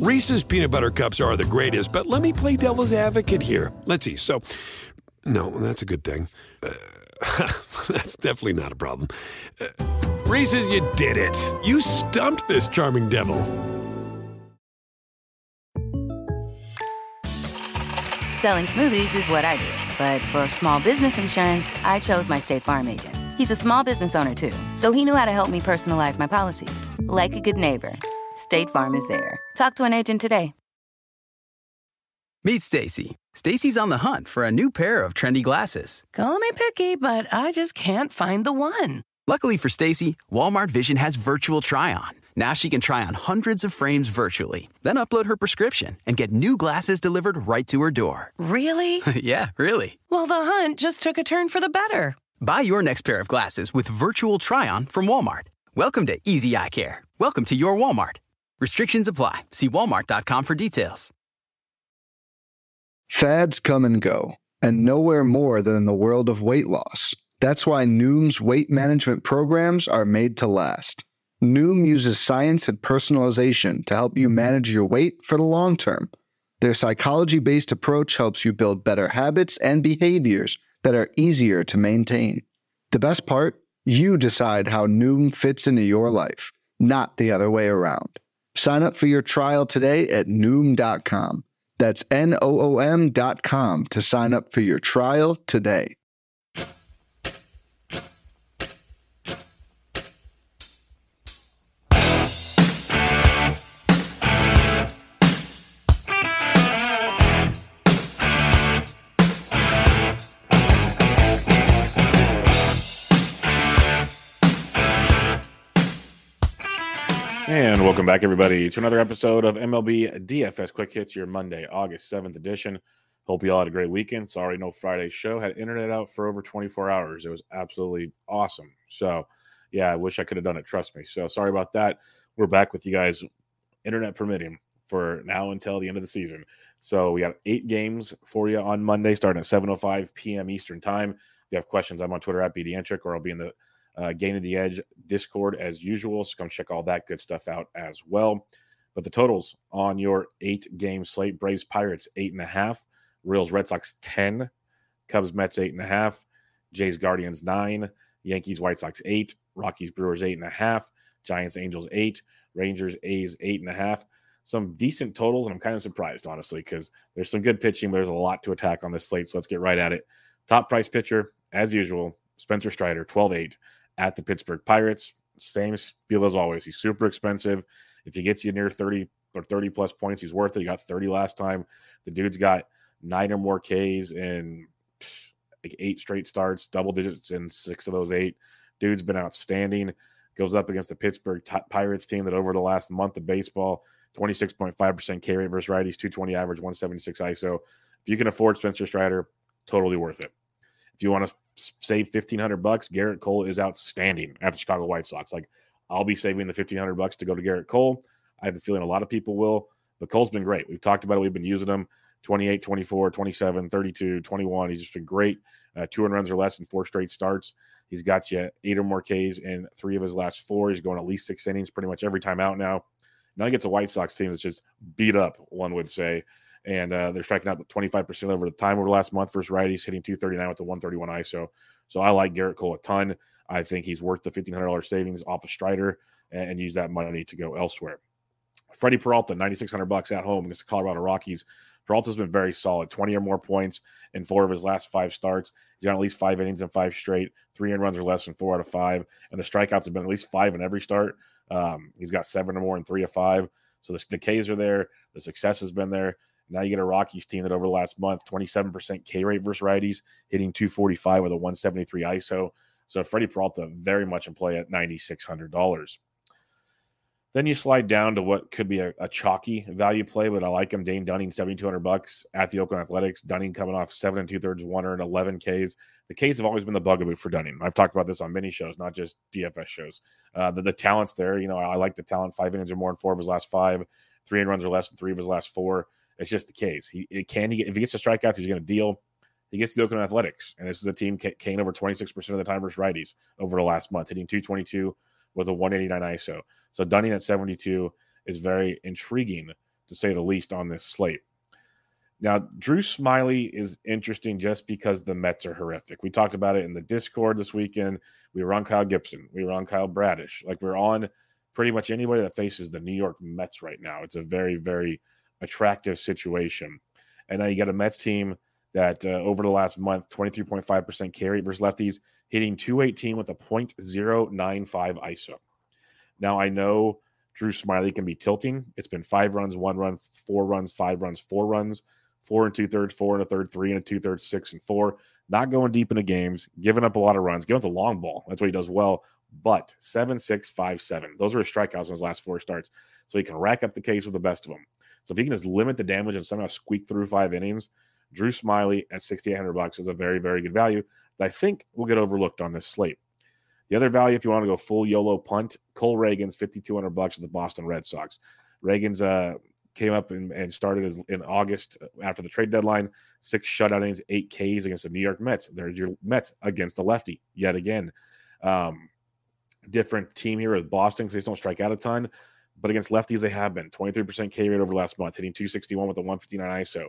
Reese's peanut butter cups are the greatest, but let me play devil's advocate here. Let's see. So, no, that's a good thing. Uh, that's definitely not a problem. Uh, Reese's, you did it. You stumped this charming devil. Selling smoothies is what I do, but for small business insurance, I chose my State Farm agent. He's a small business owner too, so he knew how to help me personalize my policies. Like a good neighbor. State Farm is there. Talk to an agent today. Meet Stacy. Stacy's on the hunt for a new pair of trendy glasses. Call me picky, but I just can't find the one. Luckily for Stacy, Walmart Vision has virtual try-on. Now she can try on hundreds of frames virtually, then upload her prescription and get new glasses delivered right to her door. Really? yeah, really. Well, the hunt just took a turn for the better. Buy your next pair of glasses with virtual try-on from Walmart. Welcome to Easy Eye Care. Welcome to your Walmart. Restrictions apply. See walmart.com for details. Fads come and go, and nowhere more than in the world of weight loss. That's why Noom's weight management programs are made to last. Noom uses science and personalization to help you manage your weight for the long term. Their psychology based approach helps you build better habits and behaviors that are easier to maintain. The best part? You decide how Noom fits into your life, not the other way around. Sign up for your trial today at Noom.com. That's N O O M.com to sign up for your trial today. Welcome back, everybody, to another episode of MLB DFS Quick Hits, your Monday, August 7th edition. Hope you all had a great weekend. Sorry, no Friday show. Had internet out for over 24 hours. It was absolutely awesome. So, yeah, I wish I could have done it. Trust me. So, sorry about that. We're back with you guys, internet permitting, for now until the end of the season. So, we got eight games for you on Monday, starting at 7.05 p.m. Eastern Time. If you have questions, I'm on Twitter at BDentric, or I'll be in the uh, of the Edge Discord as usual. So come check all that good stuff out as well. But the totals on your eight game slate Braves Pirates, eight and a half, Royals Red Sox, 10, Cubs Mets, eight and a half, Jays Guardians, nine, Yankees White Sox, eight, Rockies Brewers, eight and a half, Giants Angels, eight, Rangers A's, eight and a half. Some decent totals, and I'm kind of surprised, honestly, because there's some good pitching, but there's a lot to attack on this slate. So let's get right at it. Top price pitcher, as usual, Spencer Strider, 12 8 at the Pittsburgh Pirates. Same spiel as always. He's super expensive. If he gets you near 30 or 30 plus points, he's worth it. He got 30 last time. The dude's got nine or more Ks in like eight straight starts, double digits in six of those eight. Dude's been outstanding. Goes up against the Pittsburgh Pirates team that over the last month of baseball, 26.5% K rate versus righties, 220 average, 176 ISO. If you can afford Spencer Strider, totally worth it. If you want to save 1500 bucks, Gerrit Cole is outstanding at the Chicago White Sox. Like I'll be saving the 1500 bucks to go to Gerrit Cole. I have a feeling a lot of people will, but Cole's been great. We've talked about it. We've been using him 28, 24, 27, 32, 21. He's just been great. Uh, 200 runs or less in four straight starts. He's got you eight or more Ks in three of his last four. He's going at least six innings pretty much every time out now. Now he gets a White Sox team that's just beat up, one would say and uh, they're striking out 25% over the time over the last month versus righties, hitting 239 with the 131 ISO. So I like Gerrit Cole a ton. I think he's worth the $1,500 savings off of Strider and, and use that money to go elsewhere. Freddie Peralta, 9,600 bucks at home against the Colorado Rockies. Peralta's been very solid, 20 or more points in four of his last five starts. He's got at least five innings and five straight, three in runs or less in four out of five. And the strikeouts have been at least five in every start. Um, he's got seven or more in three of five. So the, the Ks are there. The success has been there. Now you get a Rockies team that over the last month, 27% K rate versus righties, hitting 245 with a 173 ISO. So Freddie Peralta very much in play at $9,600. Then you slide down to what could be a, a chalky value play, but I like him. Dane Dunning, 7,200 bucks at the Oakland Athletics. Dunning coming off seven and two thirds, one and 11 Ks. The Ks have always been the bugaboo for Dunning. I've talked about this on many shows, not just DFS shows. Uh, the, the talent's there. You know, I, like the talent. Five innings or more in four of his last five, three and runs or less than three of his last four. It's just the case. He can he if he gets to strikeouts, he's going to deal. He gets the Oakland Athletics, and this is a team Kane over 26% of the time versus righties over the last month, hitting 222 with a 189 ISO. So Dunning at 72 is very intriguing to say the least on this slate. Now, Drew Smyly is interesting just because the Mets are horrific. We talked about it in the Discord this weekend. We were on Kyle Gibson. We were on Kyle Bradish. Like we're on pretty much anybody that faces the New York Mets right now. It's a very, very attractive situation. And now you got a Mets team that uh, over the last month, 23.5% carry versus lefties, hitting 218 with a 0.095 ISO. Now, I know Drew Smyly can be tilting. It's been five runs, one run, four runs, five runs, four runs, four and two thirds, four and a third, three and a two thirds, six and four. Not going deep into games, giving up a lot of runs, giving up the long ball. That's what he does well. But seven, six, five, seven. Those are his strikeouts in his last four starts. So he can rack up the case with the best of them. So if he can just limit the damage and somehow squeak through five innings, Drew Smyly at 6,800 bucks is a very, very good value that I think will get overlooked on this slate. The other value, if you want to go full YOLO punt, Cole Ragans 5,200 bucks at the Boston Red Sox. Ragans uh, came up and, and started as, in August after the trade deadline. Six shutout innings, eight Ks against the New York Mets. There's your Mets against the lefty yet again. Um, different team here with Boston because they don't strike out a ton, but against lefties they have been 23% K rate over last month, hitting 261 with a 159 ISO.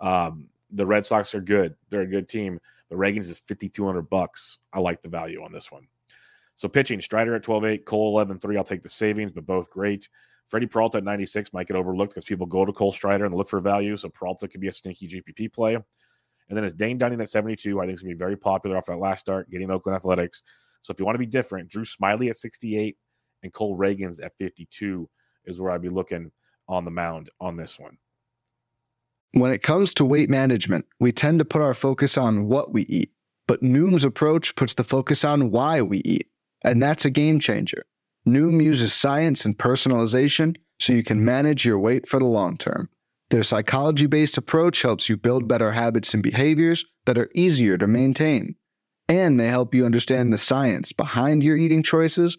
Um, the Red Sox are good; they're a good team. The Ragans is 5,200 bucks. I like the value on this one. So pitching, Strider at 12.8, Cole 11.3. I'll take the savings, but both great. Freddie Peralta at 96 might get overlooked because people go to Cole Strider and look for value. So Peralta could be a sneaky GPP play. And then it's Dane Dunning at 72. I think it's going to be very popular off that last start, getting Oakland Athletics. So if you want to be different, Drew Smyly at 68 and Cole Ragans at 52 is where I'd be looking on the mound on this one. When it comes to weight management, we tend to put our focus on what we eat, but Noom's approach puts the focus on why we eat. And that's a game changer. Noom uses science and personalization so you can manage your weight for the long term. Their psychology based approach helps you build better habits and behaviors that are easier to maintain. And they help you understand the science behind your eating choices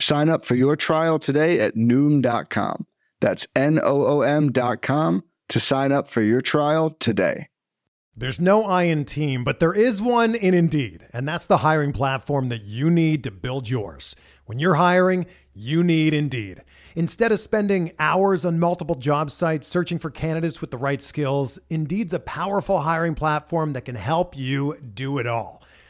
Sign up for your trial today at Noom.com. That's N O O M.com to sign up for your trial today. There's no I in team, but there is one in Indeed, and that's the hiring platform that you need to build yours. When you're hiring, you need Indeed. Instead of spending hours on multiple job sites searching for candidates with the right skills, Indeed's a powerful hiring platform that can help you do it all.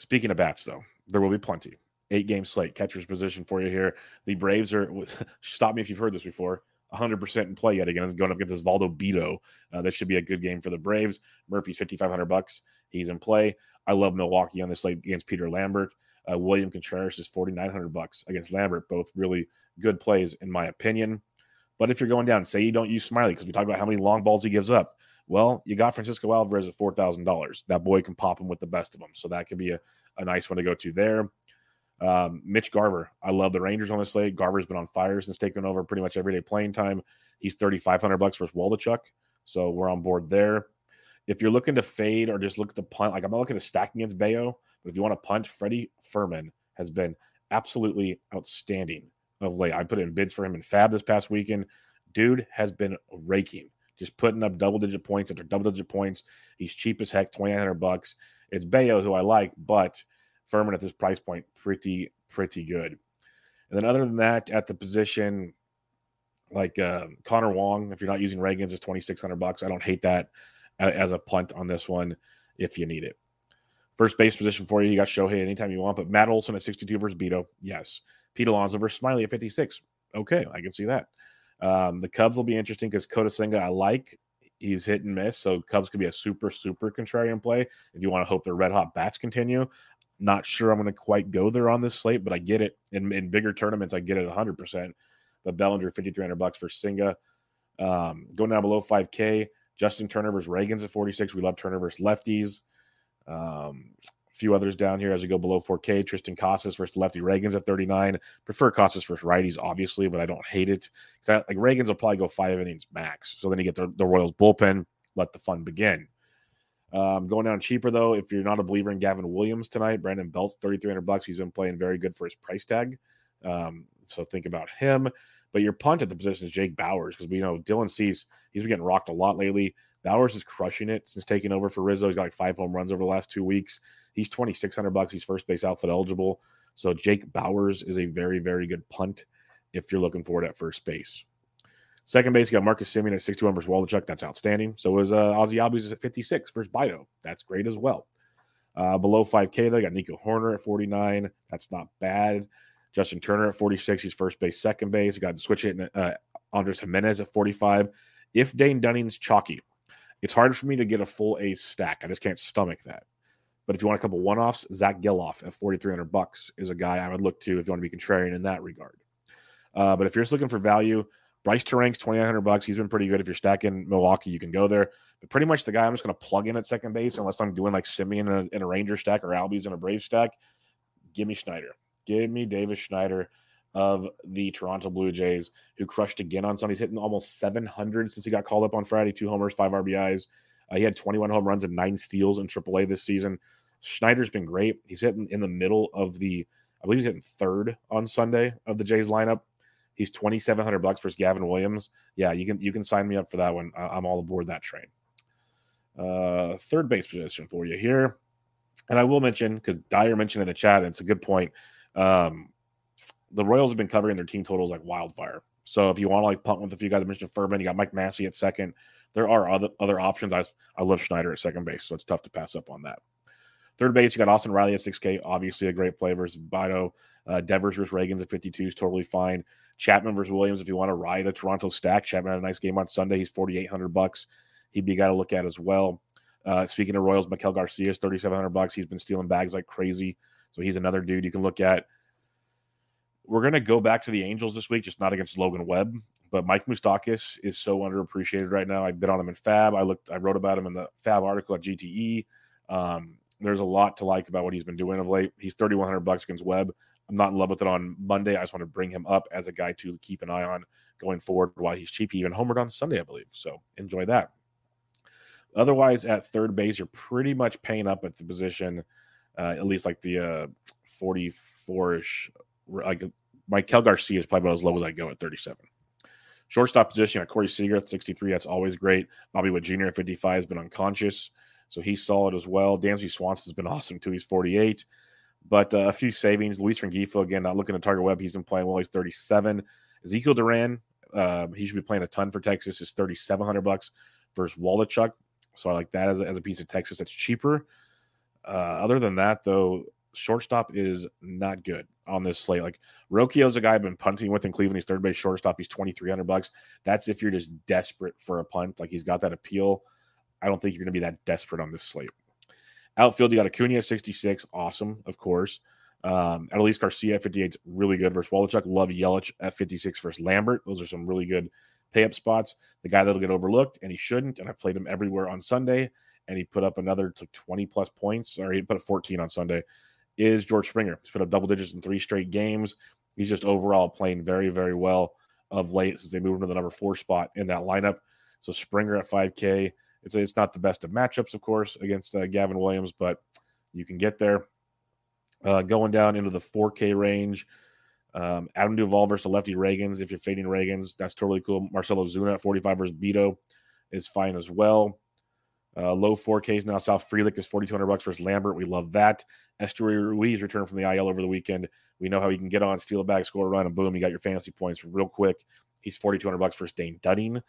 Speaking of bats, though, there will be plenty. Eight game slate, catcher's position for you here. The Braves are, stop me if you've heard this before, 100% in play yet again. Going up against Osvaldo Bido. Uh, this should be a good game for the Braves. Murphy's 5,500 bucks. He's in play. I love Milwaukee on this slate against Peter Lambert. Uh, William Contreras is 4,900 bucks against Lambert. Both really good plays, in my opinion. But if you're going down, say you don't use Smyly because we talked about how many long balls he gives up. Well, you got Francisco Alvarez at $4,000. That boy can pop him with the best of them. So that could be a, a nice one to go to there. Um, Mitch Garver, I love the Rangers on this slate. Garver's been on fire since taking over pretty much everyday playing time. He's thirty five hundred bucks versus Waldichuk, so we're on board there. If you're looking to fade or just look at the punt, like I'm not looking to stack against Bello, but if you want to punt, Freddy Fermin has been absolutely outstanding of late. I put in bids for him in Fab this past weekend. Dude has been raking, just putting up double digit points after double digit points. He's cheap as heck, twenty nine hundred bucks. It's Bello who I like, but Fermin at this price point, pretty pretty good. And then other than that, at the position like uh, Connor Wong, if you're not using Ragans, is twenty six hundred bucks. I don't hate that as a punt on this one if you need it. First base position for you, you got Shohei anytime you want, but Matt Olson at 62 versus Bido, yes. Pete Alonso versus Smyly at 56. Okay, I can see that. Um, the Cubs will be interesting because Kodai Senga I like. He's hit and miss, so Cubs could be a super, super contrarian play if you want to hope their red hot bats continue. Not sure I'm going to quite go there on this slate, but I get it. In, in bigger tournaments, I get it 100%. But Bellinger, 5300 bucks for Senga. Um, going down below 5K, Justin Turner versus Ragans at 46. We love Turner versus lefties. Um, few others down here as we go below 4K. Triston Casas versus lefty Ragans at 39. Prefer Casas versus righties, obviously, but I don't hate it. I, like Ragans will probably go five innings max. So then you get the, the Royals bullpen. Let the fun begin. Um, going down cheaper though, if you're not a believer in Gavin Williams tonight, Brandon Belt's 3,300 bucks. He's been playing very good for his price tag. Um, so think about him. But your punt at the position is Jake Bauers because we know Dylan Cease he's been getting rocked a lot lately. Bauers is crushing it since taking over for Rizzo. He's got like five home runs over the last two weeks. He's twenty six hundred bucks. He's first base outfit eligible. So Jake Bauers is a very very good punt if you're looking for it at first base. Second base, you got Marcus Semien at 61 versus Waldichuk. That's outstanding. So is uh, Ozzie Albies at 56 versus Bido. That's great as well. Uh, below 5K, they got Nico Hoerner at 49. That's not bad. Justin Turner at 46. He's first base, second base. You got the switch hitting uh, Andres Gimenez at 45. If Dane Dunning's chalky, it's hard for me to get a full A's stack. I just can't stomach that. But if you want a couple one-offs, Zach Gelof at 4,300 bucks is a guy I would look to if you want to be contrarian in that regard. Uh, but if you're just looking for value, Bryce Turang's 2,900 bucks. He's been pretty good. If you're stacking Milwaukee, you can go there. But pretty much the guy I'm just going to plug in at second base, unless I'm doing like Semien in a, in a Ranger stack or Albies in a Brave stack. Give me Schneider. Give me Davis Schneider of the Toronto Blue Jays, who crushed again on Sunday. He's hitting almost 700 since he got called up on Friday. Two homers, five RBIs. Uh, he had 21 home runs and nine steals in AAA this season. Schneider's been great. He's hitting in the middle of the, I believe he's hitting third on Sunday of the Jays lineup. He's 2,700 bucks versus Gavin Williams. Yeah, you can you can sign me up for that one. I'm all aboard that train. Uh, third base position for you here, and I will mention because Dyer mentioned in the chat, it's a good point. Um, the Royals have been covering their team totals like wildfire. So if you want to like punt with a few guys, I mentioned Fermin, you got Mike Massey at second. There are other other options. I I love Schneider at second base, so it's tough to pass up on that. Third base, you got Austin Riley at 6K, obviously a great play versus Bido. Uh, Devers versus Ragans at 52 is totally fine. Chapman versus Williams, if you want to ride a Toronto stack, Chapman had a nice game on Sunday. He's 4,800 bucks. He'd be a guy to look at as well. Uh, speaking of Royals, Maikel Garcia is 3,700 bucks. He's been stealing bags like crazy. So he's another dude you can look at. We're going to go back to the Angels this week, just not against Logan Webb. But Mike Moustakas is so underappreciated right now. I bid on him in Fab. I looked, I wrote about him in the Fab article at GTE. Um, there's a lot to like about what he's been doing of late. He's 3,100 bucks against Webb. I'm not in love with it on Monday. I just want to bring him up as a guy to keep an eye on going forward while he's cheap. He even homered on Sunday, I believe. So enjoy that. Otherwise, at third base, you're pretty much paying up at the position, uh, at least like the uh, 44 ish. Like Maikel Garcia is probably about as low as I go at 37. Shortstop position, at Corey Seager at 63. That's always great. Bobby Witt Jr. at 55 has been unconscious, so he's solid as well. Dansby Swanson has been awesome too. He's 48. But uh, a few savings. Luis Rengifo, again, not looking to target Webb. He's been playing well. He's 37. Ezekiel Duran, uh, he should be playing a ton for Texas. Is 3,700 bucks versus Waldichuk. So I like that as a, as a piece of Texas that's cheaper. Uh, other than that, though, shortstop is not good on this slate. Like Rocchio's a guy I've been punting with in Cleveland. He's third base shortstop. He's twenty three hundred bucks. That's if you're just desperate for a punt. Like he's got that appeal. I don't think you're going to be that desperate on this slate. Outfield, you got Acuna sixty six. Awesome, of course. Um, Adolis Garcia at 58, really good versus Waldichuk. Love Yelich at 56 versus Lambert. Those are some really good pay up spots. The guy that'll get overlooked, and he shouldn't. And I played him everywhere on Sunday, and he put up another 20 plus points, or he put a 14 on Sunday is George Springer. He's put up double digits in three straight games. He's just overall playing very, very well of late since they moved him to the number four spot in that lineup. So Springer at 5K. It's it's not the best of matchups, of course, against uh, Gavin Williams, but you can get there. Uh, going down into the 4K range, um, Adam Duvall versus lefty Ragans. If you're fading Ragans, that's totally cool. Marcell Ozuna at 45 versus Bido is fine as well. Uh, low 4Ks now. Sal Frelick is 4,200 bucks versus Lambert. We love that. Esteury Ruiz returned from the IL over the weekend. We know how he can get on, steal a bag, score a run, and boom, you got your fantasy points real quick. He's 4,200 bucks versus Dane Dunning.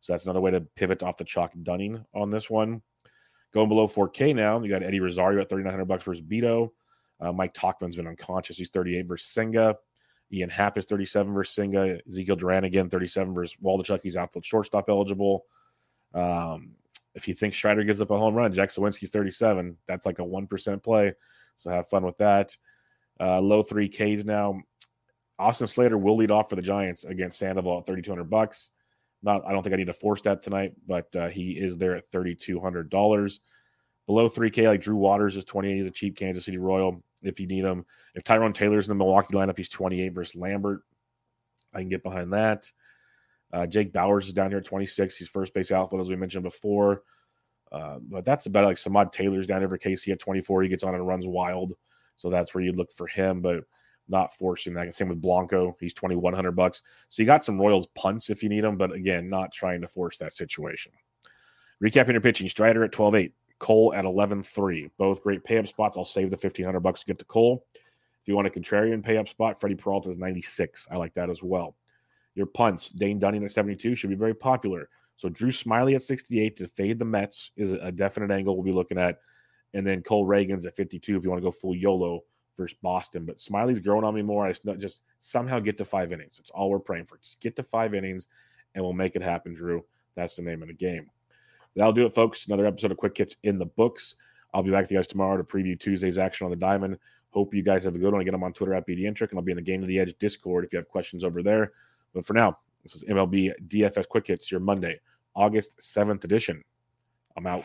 So that's another way to pivot off the chalk Dunning on this one. Going below 4K now, you got Eddie Rosario at 3,900 bucks versus Bido. Uh, Mike Tauchman's been unconscious. He's 38 versus Senga. Ian Happ is 37 versus Senga. Ezekiel Duran again, 37 versus Waldichuk. He's outfield shortstop eligible. Um, if you think Strider gives up a home run, Jack Suwinski's 37. That's like a 1% play. So have fun with that. Uh, low 3Ks now. Austin Slater will lead off for the Giants against Sandoval at 3,200 bucks. Not, I don't think I need to force that tonight, but uh, he is there at $3,200. Below 3K, like Drew Waters is 28. He's a cheap Kansas City Royal if you need him. If Tyrone Taylor's in the Milwaukee lineup, he's 28 versus Lambert. I can get behind that. Uh, Jake Bauers is down here at 26. He's first base outfield, as we mentioned before. Uh, but that's about like Samad Taylor's down here for Casey at 24. He gets on and runs wild. So that's where you'd look for him, but not forcing that. Same with Blanco. He's 2100 bucks. So you got some Royals punts if you need them, but again, not trying to force that situation. Recapping your pitching, Strider at 12.8, Cole at 11.3. Both great pay up spots. I'll save the 1500 bucks to get to Cole. If you want a contrarian pay up spot, Freddie Peralta is 96. I like that as well. Your punts, Dane Dunning at 72 should be very popular. So Drew Smyly at 68 to fade the Mets is a definite angle we'll be looking at. And then Cole Ragans at 52 if you want to go full YOLO versus Boston. But Smyly's growing on me more. I just, somehow get to five innings. That's all we're praying for. Just get to five innings and we'll make it happen, Drew. That's the name of the game. That'll do it, folks. Another episode of Quick Hits in the books. I'll be back with you guys tomorrow to preview Tuesday's action on the diamond. Hope you guys have a good one. I get them on Twitter at BDintric, and I'll be in the Game of the Edge Discord if you have questions over there. But for now, this is MLB DFS Quick Hits, your Monday, August 7th edition. I'm out.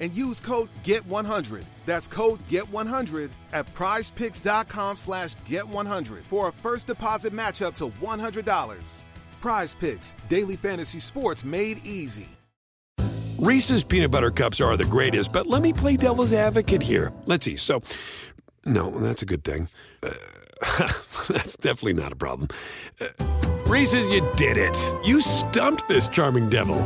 and use code GET100. That's code GET100 at prizepicks.com slash GET100 for a first deposit match up to $100. Prize Picks, daily fantasy sports made easy. Reese's peanut butter cups are the greatest, but let me play devil's advocate here. Let's see. So, no, that's a good thing. Uh, that's definitely not a problem. Uh, Reese's, you did it. You stumped this charming devil.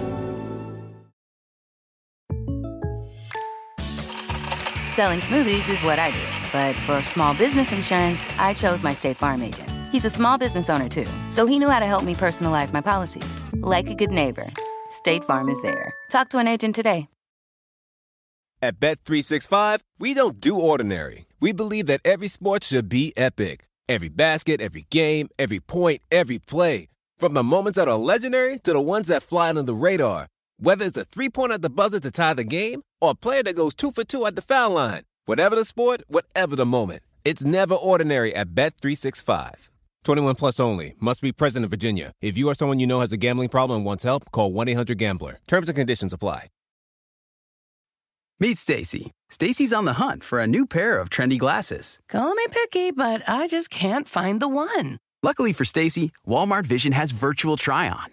Selling smoothies is what I do. But for small business insurance, I chose my State Farm agent. He's a small business owner too, so he knew how to help me personalize my policies. Like a good neighbor, State Farm is there. Talk to an agent today. At Bet365, we don't do ordinary. We believe that every sport should be epic. Every basket, every game, every point, every play. From the moments that are legendary to the ones that fly under the radar. Whether it's a three pointer at the buzzer to tie the game or a player that goes two for two at the foul line. Whatever the sport, whatever the moment. It's never ordinary at Bet365. 21 plus only. Must be present in Virginia. If you or someone you know has a gambling problem and wants help, call 1 800 Gambler. Terms and conditions apply. Meet Stacy. Stacy's on the hunt for a new pair of trendy glasses. Call me picky, but I just can't find the one. Luckily for Stacy, Walmart Vision has virtual try on.